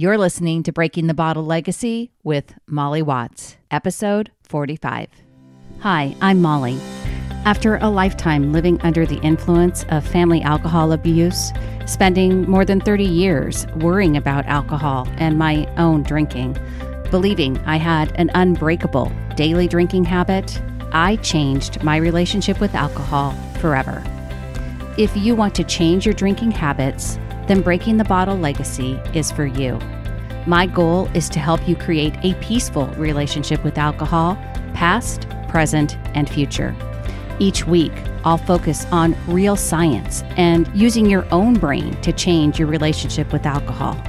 You're listening to Breaking the Bottle Legacy with Molly Watts, episode 45. Hi, I'm Molly. After a lifetime living under the influence of family alcohol abuse, spending more than 30 years worrying about alcohol and my own drinking, believing I had an unbreakable daily drinking habit, I changed my relationship with alcohol forever. If you want to change your drinking habits, then Breaking the Bottle Legacy is for you. My goal is to help you create a peaceful relationship with alcohol, past, present, and future. Each week, I'll focus on real science and using your own brain to change your relationship with alcohol.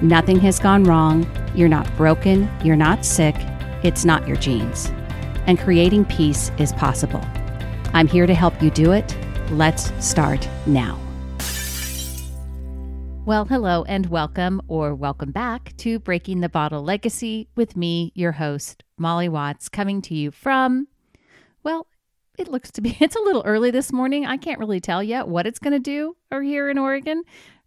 Nothing has gone wrong. You're not broken. You're not sick. It's not your genes. And creating peace is possible. I'm here to help you do it. Let's start now. Well, hello and welcome or welcome back to Breaking the Bottle Legacy with me, your host, Molly Watts, coming to you from, well, it looks to be, it's a little early this morning. I can't really tell yet what it's going to do or here in Oregon.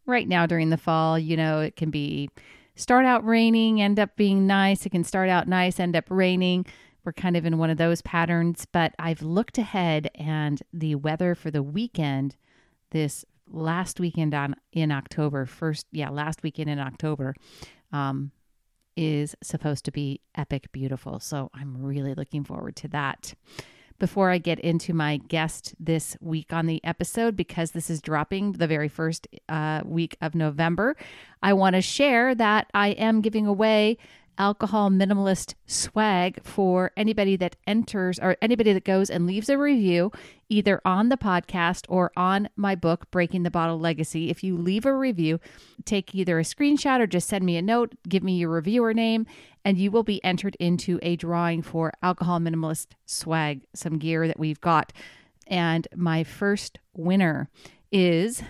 Right now during the fall, you know, it can be start out raining, end up being nice. It can start out nice, end up raining. We're kind of in one of those patterns, but I've looked ahead and the weather for the weekend this last weekend on in October, first yeah, last weekend in October, um, is supposed to be epic beautiful. So I'm really looking forward to that. Before I get into my guest this week on the episode, because this is dropping the very first uh, week of November, I want to share that I am giving away alcohol minimalist swag for anybody that enters or anybody that goes and leaves a review either on the podcast or on my book breaking the bottle legacy. If you leave a review take either a screenshot or just send me a note give me your reviewer name and you will be entered into a drawing for alcohol minimalist swag some gear that we've got. And my first winner is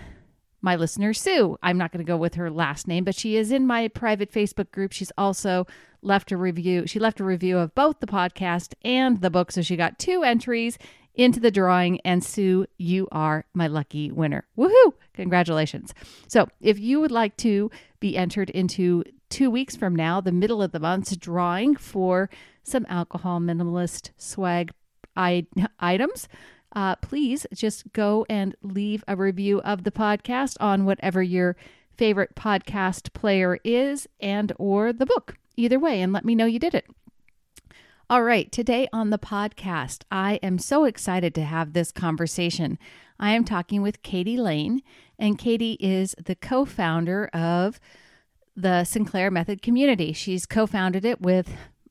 my listener, Sue. I'm not going to go with her last name, but she is in my private Facebook group. She's also left a review. She left a review of both the podcast and the book. So she got two entries into the drawing. And Sue, you are my lucky winner. Woohoo! Congratulations. So if you would like to be entered into two weeks from now, the middle of the month's drawing for some alcohol minimalist swag I- items, uh, please just go and leave a review of the podcast on whatever your favorite podcast player is and or the book. Either way and let me know you did it. All right today on the podcast i am so excited to have this conversation. I am talking with katie lain and katie is the co-founder of the sinclair method community. She's co-founded it with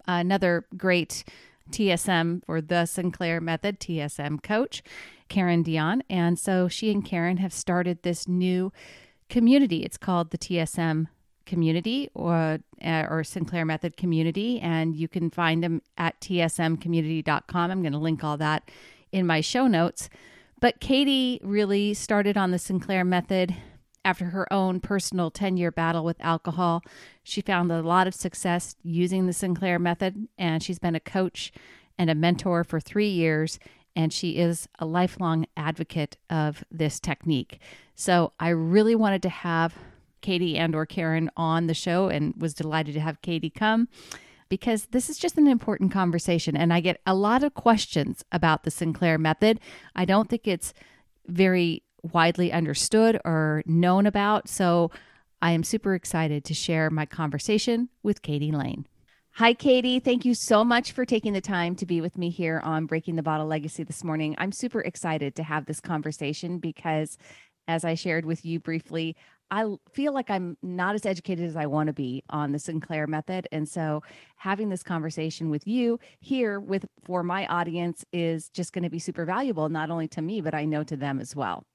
another great TSM for the Sinclair Method TSM coach, Karen Dion. And so she and Karen have started this new community. It's called the TSM community or uh, or Sinclair Method community and you can find them at tsmcommunity.com. I'm going to link all that in my show notes. But Katie really started on the Sinclair Method after her own personal 10 year battle with alcohol, she found a lot of success using the Sinclair method, and she's been a coach and a mentor for three years. And she is a lifelong advocate of this technique. So I really wanted to have Katie and or Karen on the show and was delighted to have Katie come because this is just an important conversation and I get a lot of questions about the Sinclair method. I don't think it's very widely understood or known about. So I am super excited to share my conversation with Katie Lain. Hi, Katie. Thank you so much for taking the time to be with me here on Breaking the Bottle Legacy this morning. I'm super excited to have this conversation because, as I shared with you briefly, I feel like I'm not as educated as I want to be on the Sinclair method. And so having this conversation with you here with for my audience is just going to be super valuable, not only to me, but I know to them as well.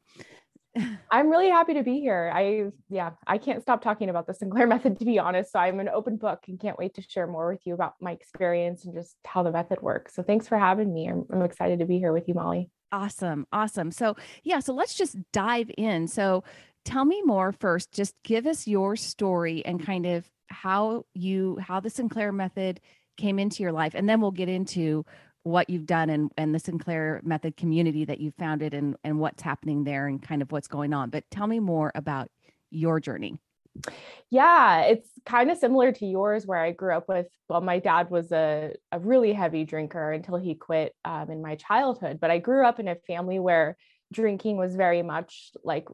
I'm really happy to be here. I yeah, I can't stop talking about the Sinclair method to be honest. So I'm an open book and can't wait to share more with you about my experience and just how the method works. So thanks for having me. I'm, I'm excited to be here with you, Molly. Awesome. Awesome. So yeah, so let's just dive in. So tell me more first. Just give us your story and kind of how you how the Sinclair method came into your life and then we'll get into what you've done and, and the Sinclair Method community that you've founded and, and what's happening there and kind of what's going on. But tell me more about your journey. Yeah, it's kind of similar to yours, where I grew up with. Well, my dad was a, a really heavy drinker until he quit um, in my childhood. But I grew up in a family where drinking was very much like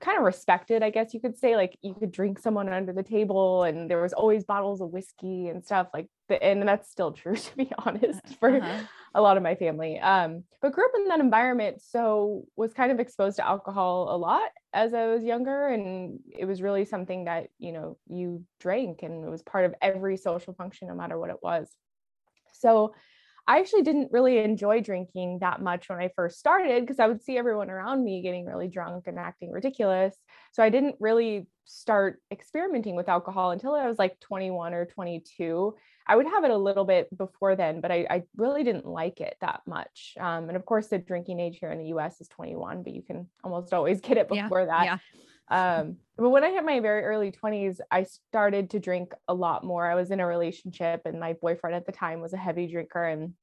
kind of respected, I guess you could say. Like you could drink someone under the table, and there was always bottles of whiskey and stuff like. The, and that's still true, to be honest, for uh-huh a lot of my family. Um, but grew up in that environment, so was kind of exposed to alcohol a lot as I was younger, and it was really something that you know you drank, and it was part of every social function, no matter what it was. So I actually didn't really enjoy drinking that much when I first started because I would see everyone around me getting really drunk and acting ridiculous. So I didn't really start experimenting with alcohol until I was like 21 or 22. I would have it a little bit before then, but I, I really didn't like it that much. Um, and of course, the drinking age here in the US is 21, but you can almost always get it before yeah, that. Yeah. Um, but when I hit my very early 20s, I started to drink a lot more. I was in a relationship, and my boyfriend at the time was a heavy drinker. And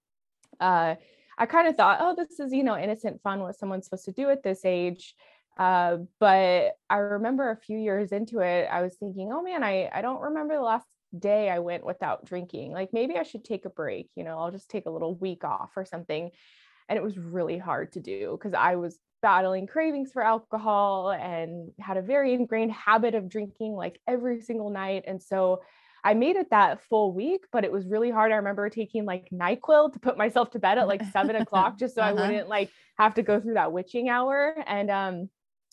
uh, I kind of thought, oh, this is, you know, innocent fun, what someone's supposed to do at this age. Uh, but I remember a few years into it, I was thinking, oh man, I, I don't remember the last day I went without drinking. Like maybe I should take a break, you know, I'll just take a little week off or something. And it was really hard to do because I was battling cravings for alcohol and had a very ingrained habit of drinking like every single night. And so I made it that full week, but it was really hard. I remember taking like NyQuil to put myself to bed at like seven o'clock just so uh-huh. I wouldn't like have to go through that witching hour. And um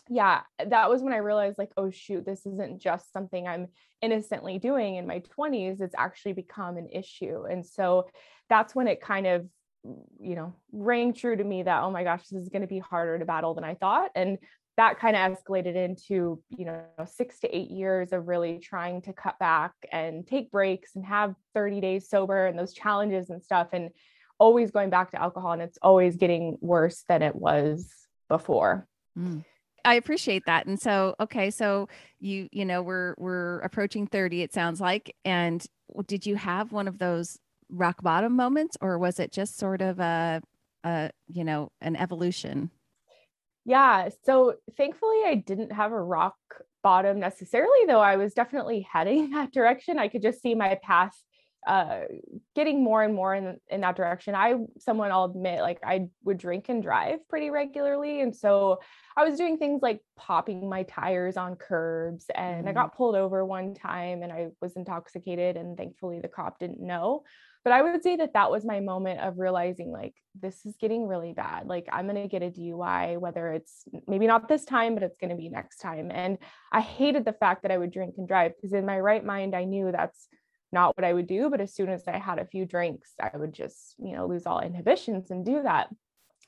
yeah, that was when I realized like, oh shoot, this isn't just something I'm innocently doing in my 20s. It's actually become an issue. And so that's when it kind of you know rang true to me that oh my gosh this is going to be harder to battle than i thought and that kind of escalated into you know six to eight years of really trying to cut back and take breaks and have 30 days sober and those challenges and stuff and always going back to alcohol and it's always getting worse than it was before mm. I appreciate that. And so, okay, so you, you know, we're we're approaching 30 it sounds like and did you have one of those rock bottom moments or was it just sort of a, a you know an evolution? Yeah so thankfully i didn't have a rock bottom necessarily though i was definitely heading that direction. I could just see my path uh getting more and more in in that direction. I someone i'll admit like i would drink and drive pretty regularly and so i was doing things like popping my tires on curbs and mm. i got pulled over one time and i was intoxicated and thankfully the cop didn't know but i would say that that was my moment of realizing like this is getting really bad. Like i'm going to get a dui whether it's maybe not this time but it's going to be next time. And i hated the fact that i would drink and drive because in my right mind i knew that's not what i would do. But as soon as i had a few drinks i would just you know lose all inhibitions and do that.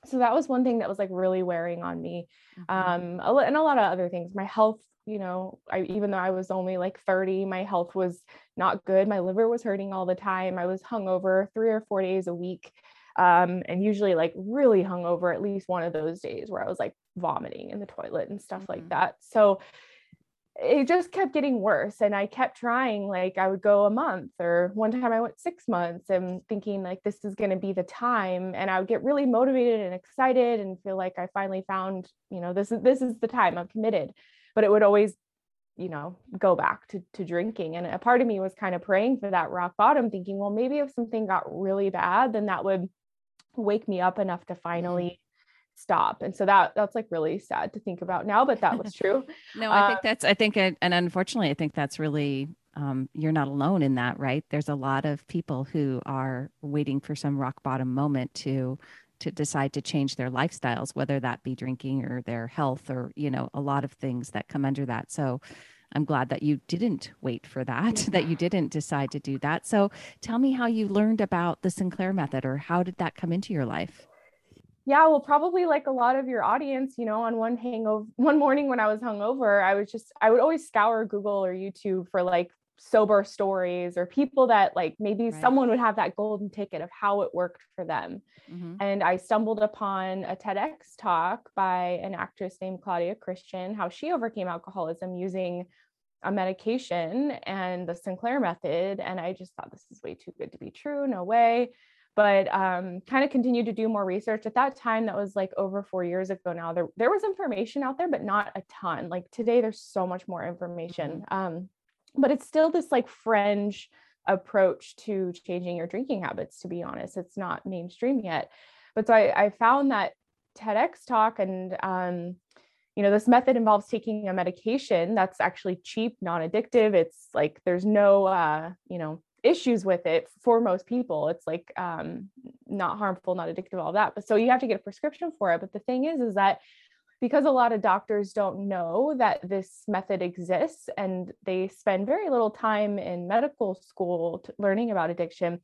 So that was one thing that was like really wearing on me. Mm-hmm. um and a lot of other things. My health you know, I even though I was only like 30, my health was not good. My liver was hurting all the time. I was hungover three or four days a week. Um, and usually like really hungover at least one of those days where I was like vomiting in the toilet and stuff mm-hmm. like that. So it just kept getting worse. And I kept trying, like I would go a month or one time I went six months and thinking like this is going to be the time. And I would get really motivated and excited and feel like I finally found, you know, this is this is the time I'm committed but it would always you know go back to, to drinking. And a part of me was kind of praying for that rock bottom thinking well maybe if something got really bad then that would wake me up enough to mm-hmm. finally stop. And so that that's like really sad to think about now but that was true. No i think uh, that's i think and unfortunately i think that's really um, you're not alone in that right? There's a lot of people who are waiting for some rock bottom moment to to decide to change their lifestyles whether that be drinking or their health or you know a lot of things that come under that so i'm glad that you didn't wait for that yeah. that you didn't decide to do that so tell me how you learned about the sinclair method or how did that come into your life yeah well probably like a lot of your audience you know on one hangover one morning when i was hungover i was just i would always scour google or youtube for like sober stories or people that like maybe right. someone would have that golden ticket of how it worked for them. Mm-hmm. And I stumbled upon a TEDx talk by an actress named Claudia Christian, how she overcame alcoholism using a medication and the Sinclair method. And I just thought this is way too good to be true. No way. but um, kind of continued to do more research. At that time, that was like over four years ago now, there, there was information out there, but not a ton. Like today, there's so much more information. Mm-hmm. Um, but it's still this like fringe approach to changing your drinking habits, to be honest. It's not mainstream yet. But so I, I found that TEDx talk and um, you know this method involves taking a medication that's actually cheap non-addictive it's like there's no uh, you know issues with it for most people it's like um, not harmful not addictive all that but so you have to get a prescription for it but the thing is is that because a lot of doctors don't know that this method exists and they spend very little time in medical school learning about addiction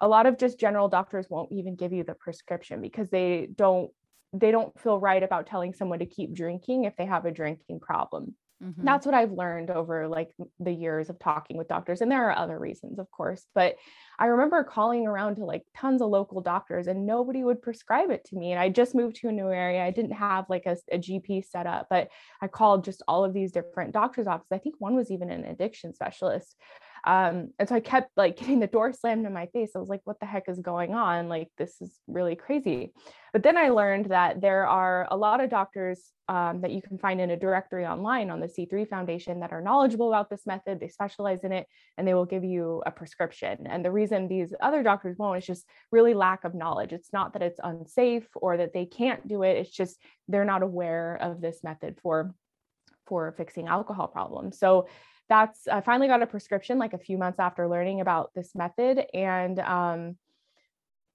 a lot of just general doctors won't even give you the prescription because they don't they don't feel right about telling someone to keep drinking if they have a drinking problem Mm-hmm. That's what I've learned over like the years of talking with doctors. And there are other reasons, of course. But I remember calling around to like tons of local doctors and nobody would prescribe it to me. And I just moved to a new area. I didn't have like a, a GP set up, but I called just all of these different doctors' offices. I think one was even an addiction specialist. Um, and so I kept like getting the door slammed in my face. I was like, what the heck is going on? Like, this is really crazy. But then I learned that there are a lot of doctors um, that you can find in a directory online on the C3 Foundation that are knowledgeable about this method. They specialize in it and they will give you a prescription. And the reason these other doctors won't is just really lack of knowledge. It's not that it's unsafe or that they can't do it, it's just they're not aware of this method for for fixing alcohol problems. So that's I finally got a prescription like a few months after learning about this method and um,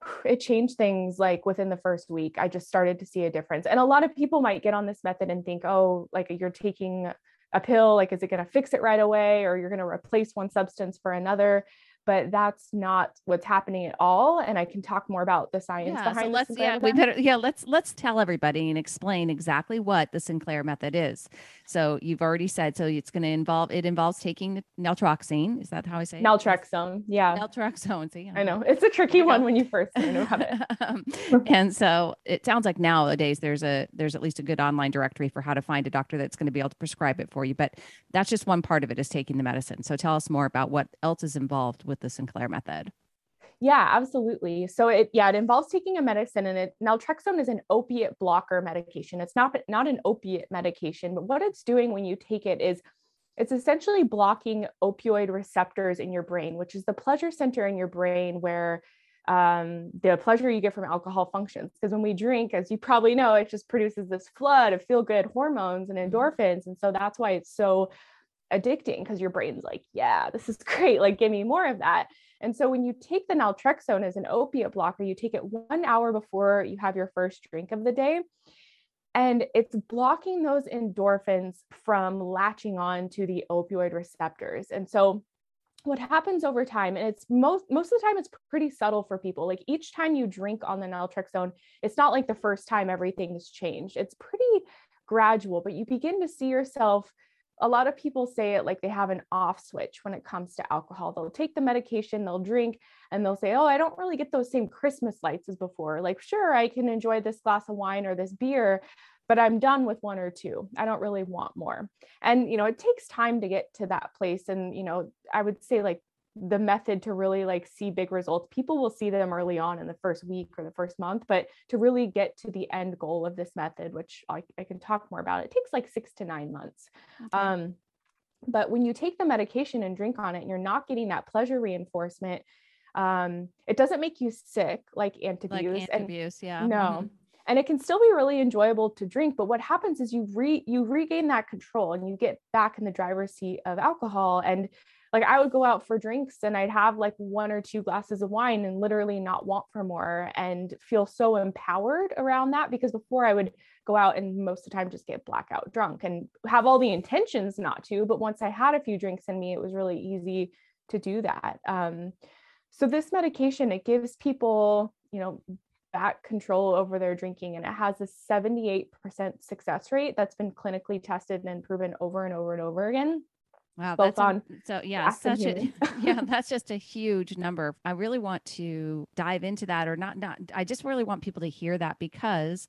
it changed things like within the first week. I just started to see a difference. And a lot of people might get on this method and think oh like you're taking a pill like is it going to fix it right away or you're going to replace one substance for another but that's not what's happening at all and i can talk more about the science yeah, behind so let's yeah we better yeah let's let's tell everybody and explain exactly what the sinclair method is. So you've already said so it's going to involve it involves taking naltrexone is that how i say it? naltrexone yeah. Naltrexone see i know it's a tricky one when you first learn about it. Um, and so it sounds like nowadays there's a there's at least a good online directory for how to find a doctor that's going to be able to prescribe it for you but that's just one part of it is taking the medicine. So tell us more about what else is involved with with the Sinclair method? Yeah, absolutely. So it yeah, it involves taking a medicine and it naltrexone is an opiate blocker medication. It's not not an opiate medication, but what it's doing when you take it is it's essentially blocking opioid receptors in your brain, which is the pleasure center in your brain where um, the pleasure you get from alcohol functions. Because when we drink, as you probably know, it just produces this flood of feel good hormones and mm-hmm. endorphins. And so that's why it's so addicting because your brain's like, yeah, this is great. Like, give me more of that. And so when you take the naltrexone as an opiate blocker, you take it one hour before you have your first drink of the day. And it's blocking those endorphins from latching on to the opioid receptors. And so what happens over time and it's most most of the time it's pretty subtle for people like each time you drink on the naltrexone it's not like the first time everything's changed it's pretty gradual but you begin to see yourself a lot of people say it like they have an off switch when it comes to alcohol. They'll take the medication, they'll drink, and they'll say, Oh, I don't really get those same Christmas lights as before. Like, sure, I can enjoy this glass of wine or this beer, but I'm done with one or two. I don't really want more. And, you know, it takes time to get to that place. And, you know, I would say like the method to really like see big results people will see them early on in the first week or the first month but to really get to the end goal of this method which i, I can talk more about it takes like six to nine months okay. um, but when you take the medication and drink on it you're not getting that pleasure reinforcement um, it doesn't make you sick like antabuse like antabuse and, yeah no mm-hmm. and it can still be really enjoyable to drink but what happens is you re you regain that control and you get back in the driver's seat of alcohol and like I would go out for drinks and I'd have like one or two glasses of wine and literally not want for more and feel so empowered around that because before I would go out and most of the time just get blackout drunk and have all the intentions not to but once I had a few drinks in me it was really easy to do that. Um, so this medication it gives people you know back control over their drinking and it has a 78% success rate that's been clinically tested and proven over and over and over again Wow, that's on a, so yeah, such a yeah, that's just a huge number. I really want to dive into that or not not I just really want people to hear that because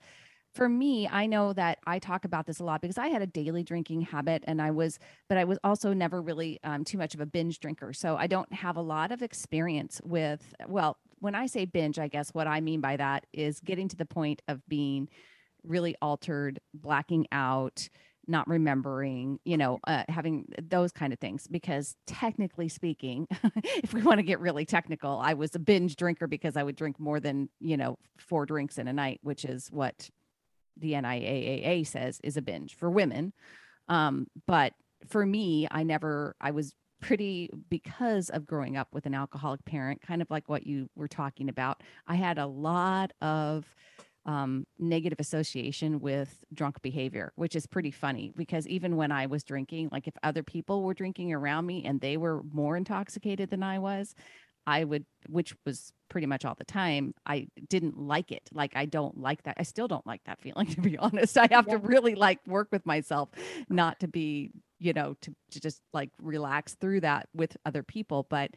for me, I know that I talk about this a lot because I had a daily drinking habit and I was, but I was also never really um, too much of a binge drinker. So I don't have a lot of experience with, well, when I say binge, I guess what I mean by that is getting to the point of being really altered, blacking out, not remembering, you know, uh, having those kind of things. Because technically speaking, if we want to get really technical, I was a binge drinker because I would drink more than, you know, four drinks in a night, which is what the NIAAA says is a binge for women. Um, but for me, I never, I was pretty because of growing up with an alcoholic parent, kind of like what you were talking about. I had a lot of um, negative association with drunk behavior, which is pretty funny because even when I was drinking, like if other people were drinking around me and they were more intoxicated than I was, I would, which was pretty much all the time, I didn't like it. Like, I don't like that. I still don't like that feeling, to be honest. I have yeah. to really like work with myself not to be, you know, to, to just like relax through that with other people. But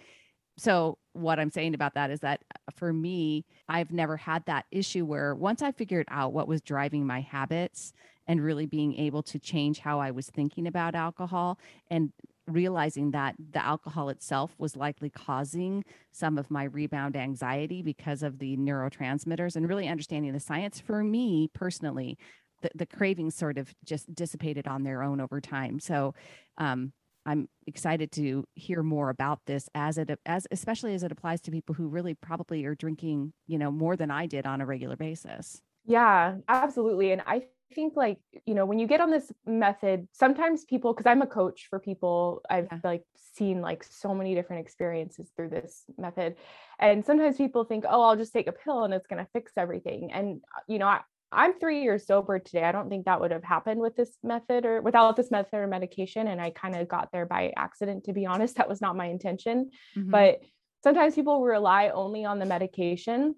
so what i'm saying about that is that uh, for me i've never had that issue where once i figured out what was driving my habits and really being able to change how i was thinking about alcohol and realizing that the alcohol itself was likely causing some of my rebound anxiety because of the neurotransmitters and really understanding the science for me personally the, the cravings sort of just dissipated on their own over time. So um, I'm excited to hear more about this as it as especially as it applies to people who really probably are drinking, you know, more than I did on a regular basis. Yeah, absolutely. And I think like, you know, when you get on this method, sometimes people cuz I'm a coach for people, I've yeah. like seen like so many different experiences through this method. And sometimes people think, "Oh, I'll just take a pill and it's going to fix everything." And uh, you know, I, I'm three years sober today. I don't think that would have happened with this method or without this method or medication. And I kind of got there by accident, to be honest. That was not my intention. Mm-hmm. But sometimes people rely only on the medication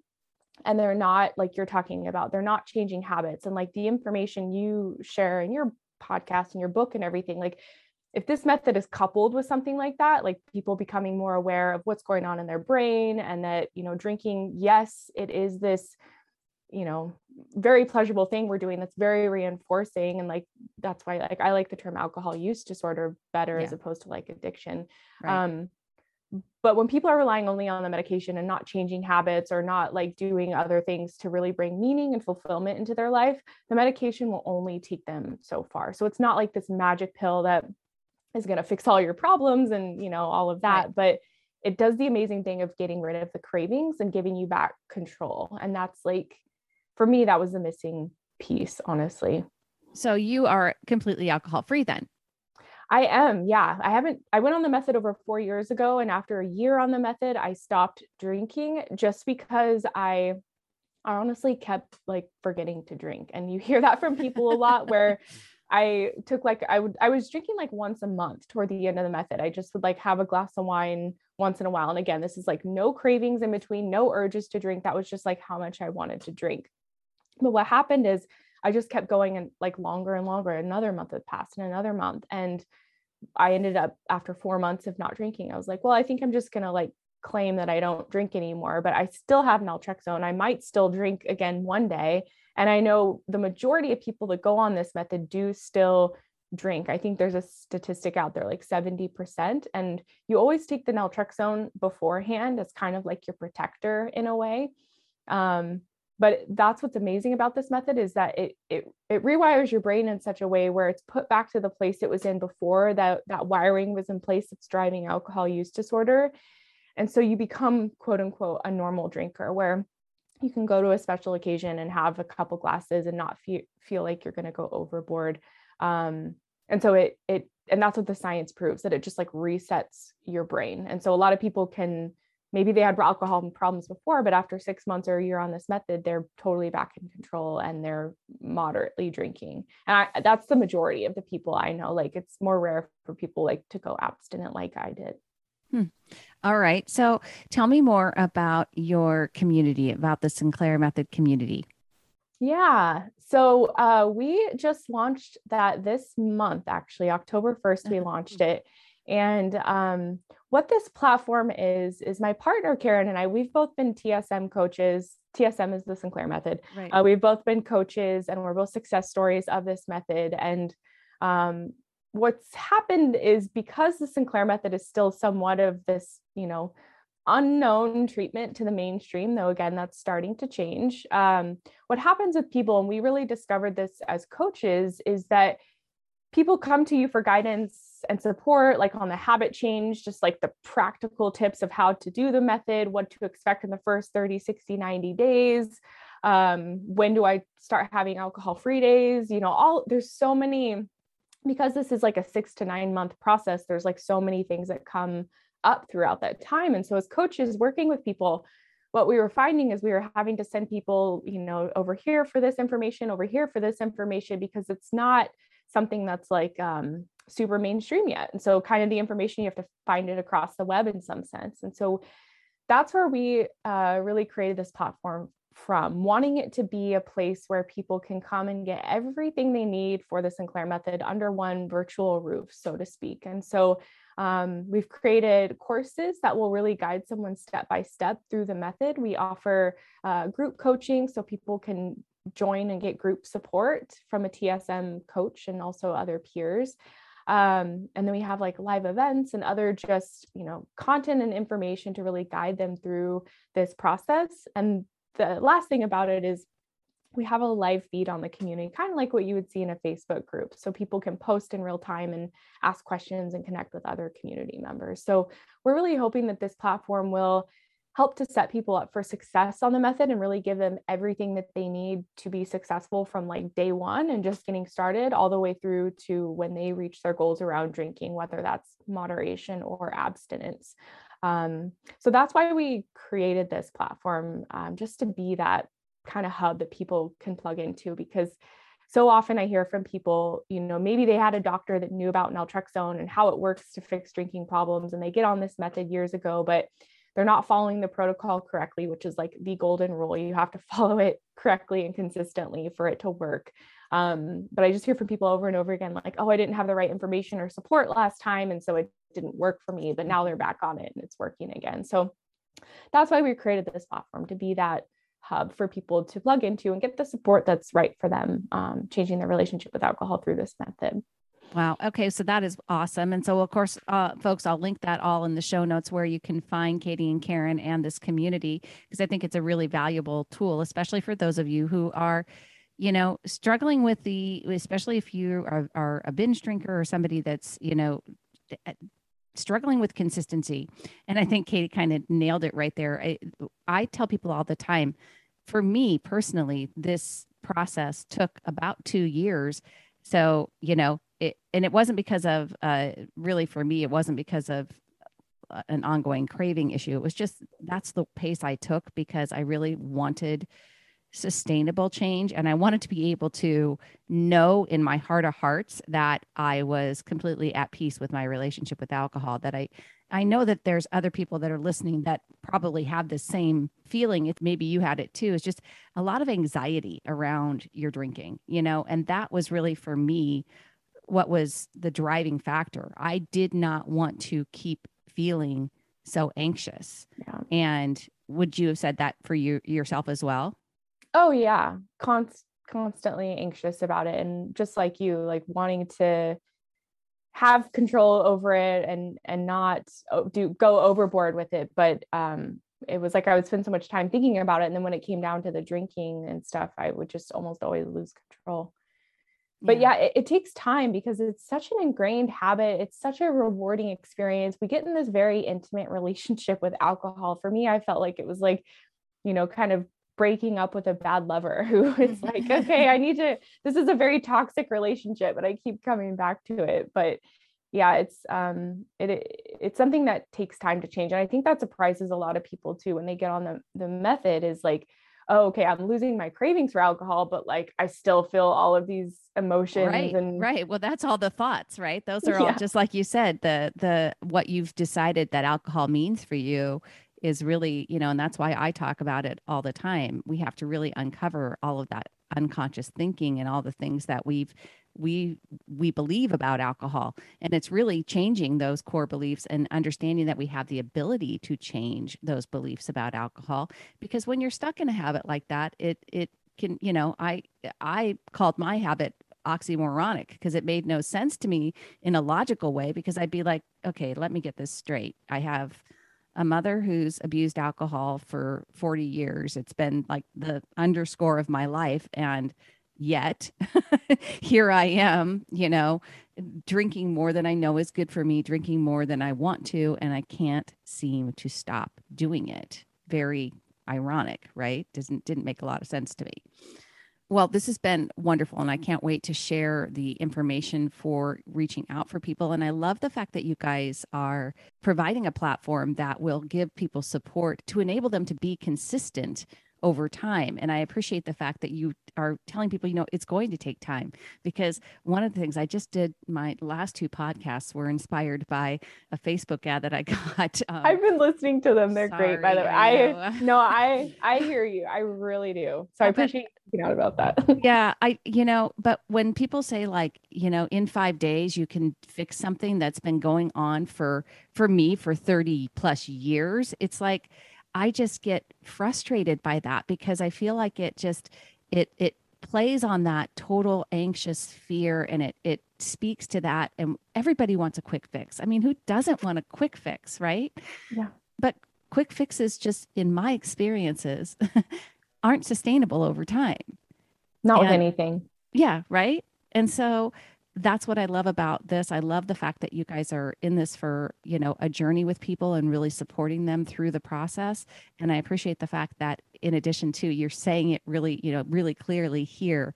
and they're not like you're talking about, they're not changing habits. And like the information you share in your podcast and your book and everything, like if this method is coupled with something like that like people becoming more aware of what's going on in their brain and that you know drinking yes it is this you know very pleasurable thing we're doing that's very reinforcing and like that's why like i like the term alcohol use disorder better yeah. as opposed to like addiction right. um but when people are relying only on the medication and not changing habits or not like doing other things to really bring meaning and fulfillment into their life the medication will only take them so far so it's not like this magic pill that is going to fix all your problems and you know all of that right. but it does the amazing thing of getting rid of the cravings and giving you back control and that's like for me, that was the missing piece, honestly. So you are completely alcohol free then? I am. Yeah. I haven't, I went on the method over four years ago. And after a year on the method, I stopped drinking just because I, I honestly kept like forgetting to drink. And you hear that from people a lot where I took like, I would, I was drinking like once a month toward the end of the method. I just would like have a glass of wine once in a while. And again, this is like no cravings in between, no urges to drink. That was just like how much I wanted to drink. But what happened is I just kept going and like longer and longer. Another month had passed and another month. And I ended up after four months of not drinking, I was like, well, I think I'm just gonna like claim that I don't drink anymore, but I still have naltrexone. I might still drink again one day. And I know the majority of people that go on this method do still drink. I think there's a statistic out there like 70%. And you always take the naltrexone beforehand as kind of like your protector in a way. Um, but that's what's amazing about this method is that it it it rewires your brain in such a way where it's put back to the place it was in before that that wiring was in place that's driving alcohol use disorder. And so you become quote unquote a normal drinker where you can go to a special occasion and have a couple glasses and not feel feel like you're going to go overboard. Um, and so it it and that's what the science proves that it just like resets your brain. And so a lot of people can maybe they had alcohol problems before, but after six months or a year on this method, they're totally back in control and they're moderately drinking. And I, that's the majority of the people I know. Like it's more rare for people like to go abstinent like I did. Hmm. All right. So tell me more about your community, about the Sinclair Method community. Yeah. So uh, we just launched that this month, actually, October 1st, we launched it. And um, what this platform is, is my partner, Karen, and I, we've both been TSM coaches. TSM is the Sinclair method. Right. Uh, we've both been coaches and we're both success stories of this method. And um, what's happened is because the Sinclair method is still somewhat of this, you know, unknown treatment to the mainstream, though, again, that's starting to change. Um, what happens with people, and we really discovered this as coaches, is that people come to you for guidance and support, like on the habit change, just like the practical tips of how to do the method, what to expect in the first 30, 60, 90 days. Um, when do I start having alcohol free days? You know, all there's so many, because this is like a six to nine month process, there's like so many things that come up throughout that time. And so, as coaches working with people, what we were finding is we were having to send people, you know, over here for this information, over here for this information, because it's not something that's like um, super mainstream yet. And so, kind of the information you have to find it across the web in some sense. And so, that's where we uh, really created this platform from, wanting it to be a place where people can come and get everything they need for the Sinclair method under one virtual roof, so to speak. And so, um, we've created courses that will really guide someone step by step through the method. We offer uh, group coaching so people can join and get group support from a TSM coach and also other peers. Um, and then we have like live events and other just, you know, content and information to really guide them through this process. And the last thing about it is we have a live feed on the community, kind of like what you would see in a Facebook group. So people can post in real time and ask questions and connect with other community members. So we're really hoping that this platform will help to set people up for success on the method and really give them everything that they need to be successful from like day one and just getting started all the way through to when they reach their goals around drinking, whether that's moderation or abstinence. Um, so that's why we created this platform um, just to be that kind of hub that people can plug into because so often I hear from people, you know, maybe they had a doctor that knew about naltrexone and how it works to fix drinking problems and they get on this method years ago, but they're not following the protocol correctly, which is like the golden rule. You have to follow it correctly and consistently for it to work. Um, but I just hear from people over and over again, like, oh, I didn't have the right information or support last time. And so it didn't work for me, but now they're back on it and it's working again. So that's why we created this platform to be that hub for people to plug into and get the support that's right for them, um, changing their relationship with alcohol through this method. Wow. Okay. So that is awesome. And so, of course, uh, folks, I'll link that all in the show notes where you can find Katie and Karen and this community because I think it's a really valuable tool, especially for those of you who are, you know, struggling with the, especially if you are, are a binge drinker or somebody that's, you know, eh, struggling with consistency. And I think Katie kind of nailed it right there. I, I tell people all the time, for me personally, this process took about two years. So, you know, it, and it wasn't because of uh, really for me it wasn't because of uh, an ongoing craving issue. It was just that's the pace i took because i really wanted sustainable change and i wanted to be able to know in my heart of hearts that i was completely at peace with my relationship with alcohol that i i know that there's other people that are listening that probably have the same feeling if maybe you had it too. It's just a lot of anxiety around your drinking you know and that was really for me what was the driving factor. I did not want to keep feeling so anxious. Yeah. And would you have said that for you yourself as well? Oh yeah, Const- constantly anxious about it and just like you like wanting to have control over it and and not do go overboard with it but um it was like I would spend so much time thinking about it and then when it came down to the drinking and stuff I would just almost always lose control but yeah, yeah it, it, takes time because it's such an ingrained habit. It's such a rewarding experience. We get in this very intimate relationship with alcohol. For me i felt like it was like you know kind of breaking up with a bad lover who is like okay i need to this is a very toxic relationship but i keep coming back to it. But yeah it's um it, it it's something that takes time to change. And i think that surprises a lot of people too when they get on the the method is like oh, okay, I'm losing my cravings for alcohol, but like I still feel all of these emotions right, and right. Well, that's all the thoughts, right? Those are all yeah. just like you said, the the what you've decided that alcohol means for you is really, you know, and that's why I talk about it all the time. We have to really uncover all of that unconscious thinking and all the things that we've we we believe about alcohol and it's really changing those core beliefs and understanding that we have the ability to change those beliefs about alcohol because when you're stuck in a habit like that it it can you know i i called my habit oxymoronic because it made no sense to me in a logical way because i'd be like okay let me get this straight i have a mother who's abused alcohol for 40 years. It's been like the underscore of my life. And yet here I am, you know, drinking more than I know is good for me, drinking more than I want to, and I can't seem to stop doing it. Very ironic, right? Doesn't didn't make a lot of sense to me. Well, this has been wonderful, and I can't wait to share the information for reaching out for people. And I love the fact that you guys are providing a platform that will give people support to enable them to be consistent over time. And I appreciate the fact that you are telling people, you know, it's going to take time because one of the things I just did my last two podcasts were inspired by a Facebook ad that I got. Um, I've been listening to them. They're sorry, great, by the way. I, I no, I I hear you. I really do. So I appreciate you out about that. yeah, I you know, but when people say like, you know, in 5 days you can fix something that's been going on for for me for 30 plus years, it's like I just get frustrated by that because I feel like it just it it plays on that total anxious fear and it it speaks to that and everybody wants a quick fix. I mean, who doesn't want a quick fix, right? Yeah. But quick fixes just in my experiences aren't sustainable over time. Not and, with anything. Yeah, right? And so that's what I love about this. I love the fact that you guys are in this for, you know, a journey with people and really supporting them through the process. And I appreciate the fact that in addition to you're saying it really, you know, really clearly here,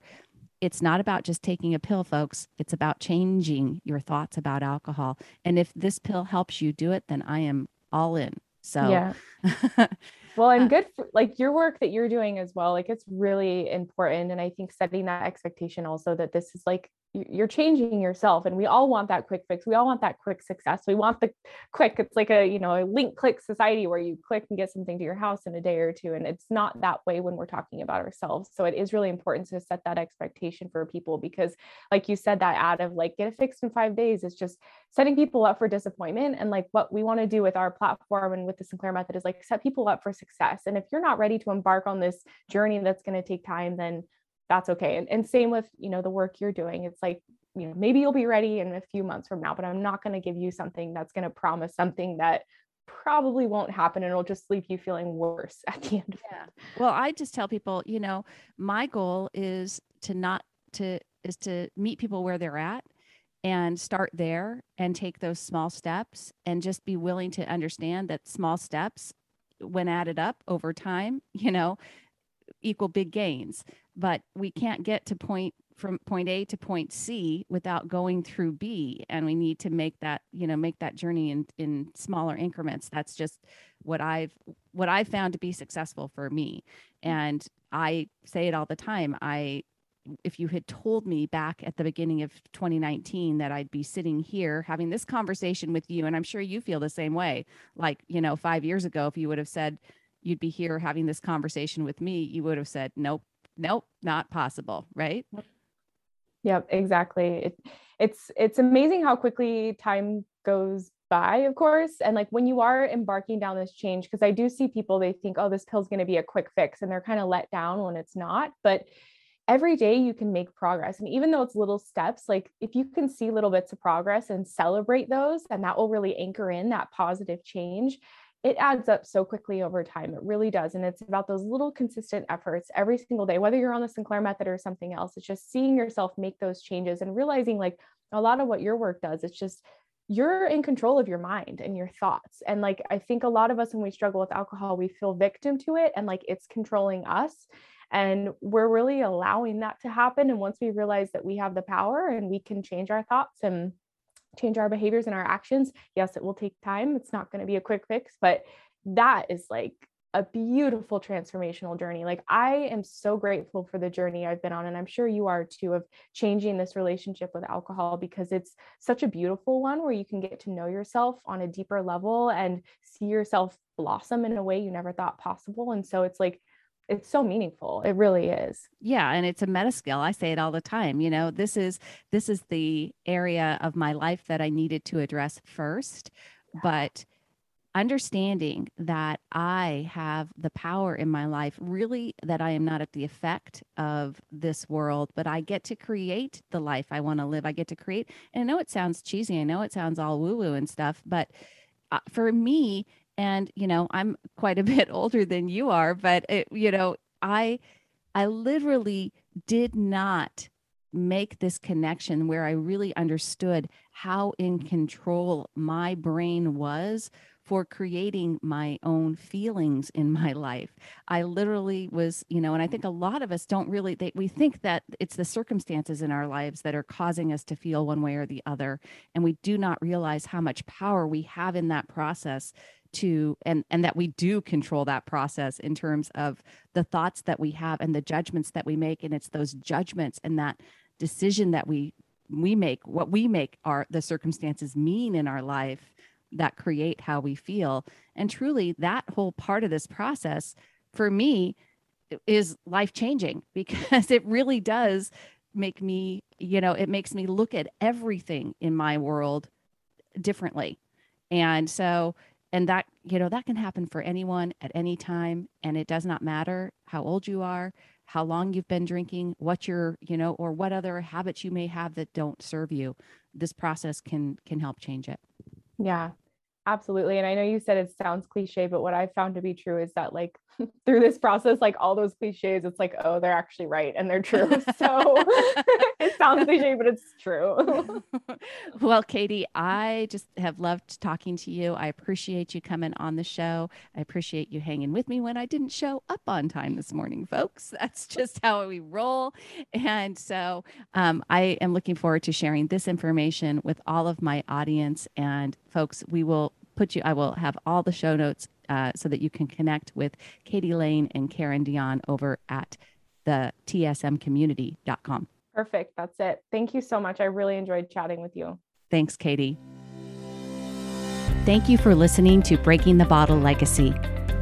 it's not about just taking a pill, folks. It's about changing your thoughts about alcohol. And if this pill helps you do it, then I am all in. So yeah. well I'm good for, like your work that you're doing as well like it's really important and i think setting that expectation also that this is like you're changing yourself and we all want that quick fix. We all want that quick success. We want the quick it's like a you know a link click society where you click and get something to your house in a day or two and it's not that way when we're talking about ourselves. So it is really important to set that expectation for people because like you said that ad of like get it fixed in five days is just setting people up for disappointment and like what we want to do with our platform and with the sinclair method is like set people up for success. And if you're not ready to embark on this journey that's going to take time then that's okay. And, and same with, you know, the work you're doing. It's like, you know, maybe you'll be ready in a few months from now, but I'm not going to give you something that's going to promise something that probably won't happen and it'll just leave you feeling worse at the end yeah. Well, I just tell people, you know, my goal is to not to is to meet people where they're at and start there and take those small steps and just be willing to understand that small steps when added up over time, you know, equal big gains. But we can't get to point from point A to point C without going through B. And we need to make that you know make that journey in in smaller increments. That's just what I've what I've found to be successful for me. And I say it all the time. I if you had told me back at the beginning of 2019 that I'd be sitting here having this conversation with you and I'm sure you feel the same way like you know 5 years ago if you would have said you'd be here having this conversation with me you would have said nope nope, not possible, right? Yep, exactly. It, it's it's amazing how quickly time goes by, of course. And like when you are embarking down this change, because I do see people, they think, oh, this pill's going to be a quick fix, and they're kind of let down when it's not. But every day you can make progress. And even though it's little steps, like if you can see little bits of progress and celebrate those, and that will really anchor in that positive change it adds up so quickly over time. It really does. And it's about those little consistent efforts every single day, whether you're on the Sinclair method or something else. It's just seeing yourself make those changes and realizing like a lot of what your work does, it's just you're in control of your mind and your thoughts. And like I think a lot of us when we struggle with alcohol, we feel victim to it and like it's controlling us. And we're really allowing that to happen. And once we realize that we have the power and we can change our thoughts and change our behaviors and our actions. Yes, it will take time. It's not going to be a quick fix, but that is like a beautiful transformational journey. Like I am so grateful for the journey I've been on and I'm sure you are too of changing this relationship with alcohol because it's such a beautiful one where you can get to know yourself on a deeper level and see yourself blossom in a way you never thought possible and so it's like it's so meaningful. It really is. Yeah and it's a meta skill. I say it all the time you know this is this is the area of my life that i needed to address first but understanding that i have the power in my life really that i am not at the effect of this world but i get to create the life i want to live. I get to create and i know it sounds cheesy i know it sounds all woo woo and stuff but uh, for me And, you know, I'm quite a bit older than you are, but, it, you know, I, I literally did not make this connection where I really understood how in control my brain was for creating my own feelings in my life. I literally was, you know, and I think a lot of us don't really they, we think that it's the circumstances in our lives that are causing us to feel one way or the other and we do not realize how much power we have in that process to and and that we do control that process in terms of the thoughts that we have and the judgments that we make and it's those judgments and that decision that we we make what we make are the circumstances mean in our life that create how we feel. And truly, that whole part of this process for me is life changing because it really does make me, you know, it makes me look at everything in my world differently. And so, and that, you know, that can happen for anyone at any time. And it does not matter how old you are, how long you've been drinking, what you're, you know, or what other habits you may have that don't serve you. This process can can help change it. Yeah, Absolutely. And I know you said it sounds cliche, but what I found to be true is that like through this process, like all those cliches, it's like, oh, they're actually right and they're true. So it sounds cliche, but it's true. well, Katie, I just have loved talking to you. I appreciate you coming on the show. I appreciate you hanging with me when I didn't show up on time this morning, folks. That's just how we roll. And so um, I am looking forward to sharing this information with all of my audience. And folks, we will put you, I will have all the show notes uh, so that you can connect with Katie Lain and Karen Dion over at the tsmcommunity.com. Perfect. That's it. Thank you so much. I really enjoyed chatting with you. Thanks, Katie. Thank you for listening to Breaking the Bottle Legacy.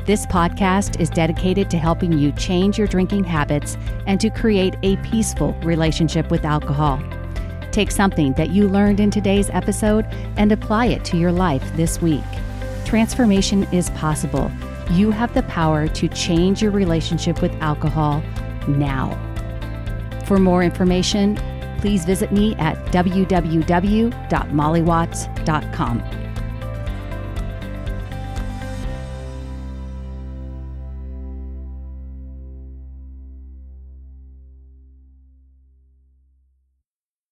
This podcast is dedicated to helping you change your drinking habits and to create a peaceful relationship with alcohol. Take something that you learned in today's episode and apply it to your life this week. Transformation is possible. You have the power to change your relationship with alcohol now. For more information, please visit me at www.mollywatts.com.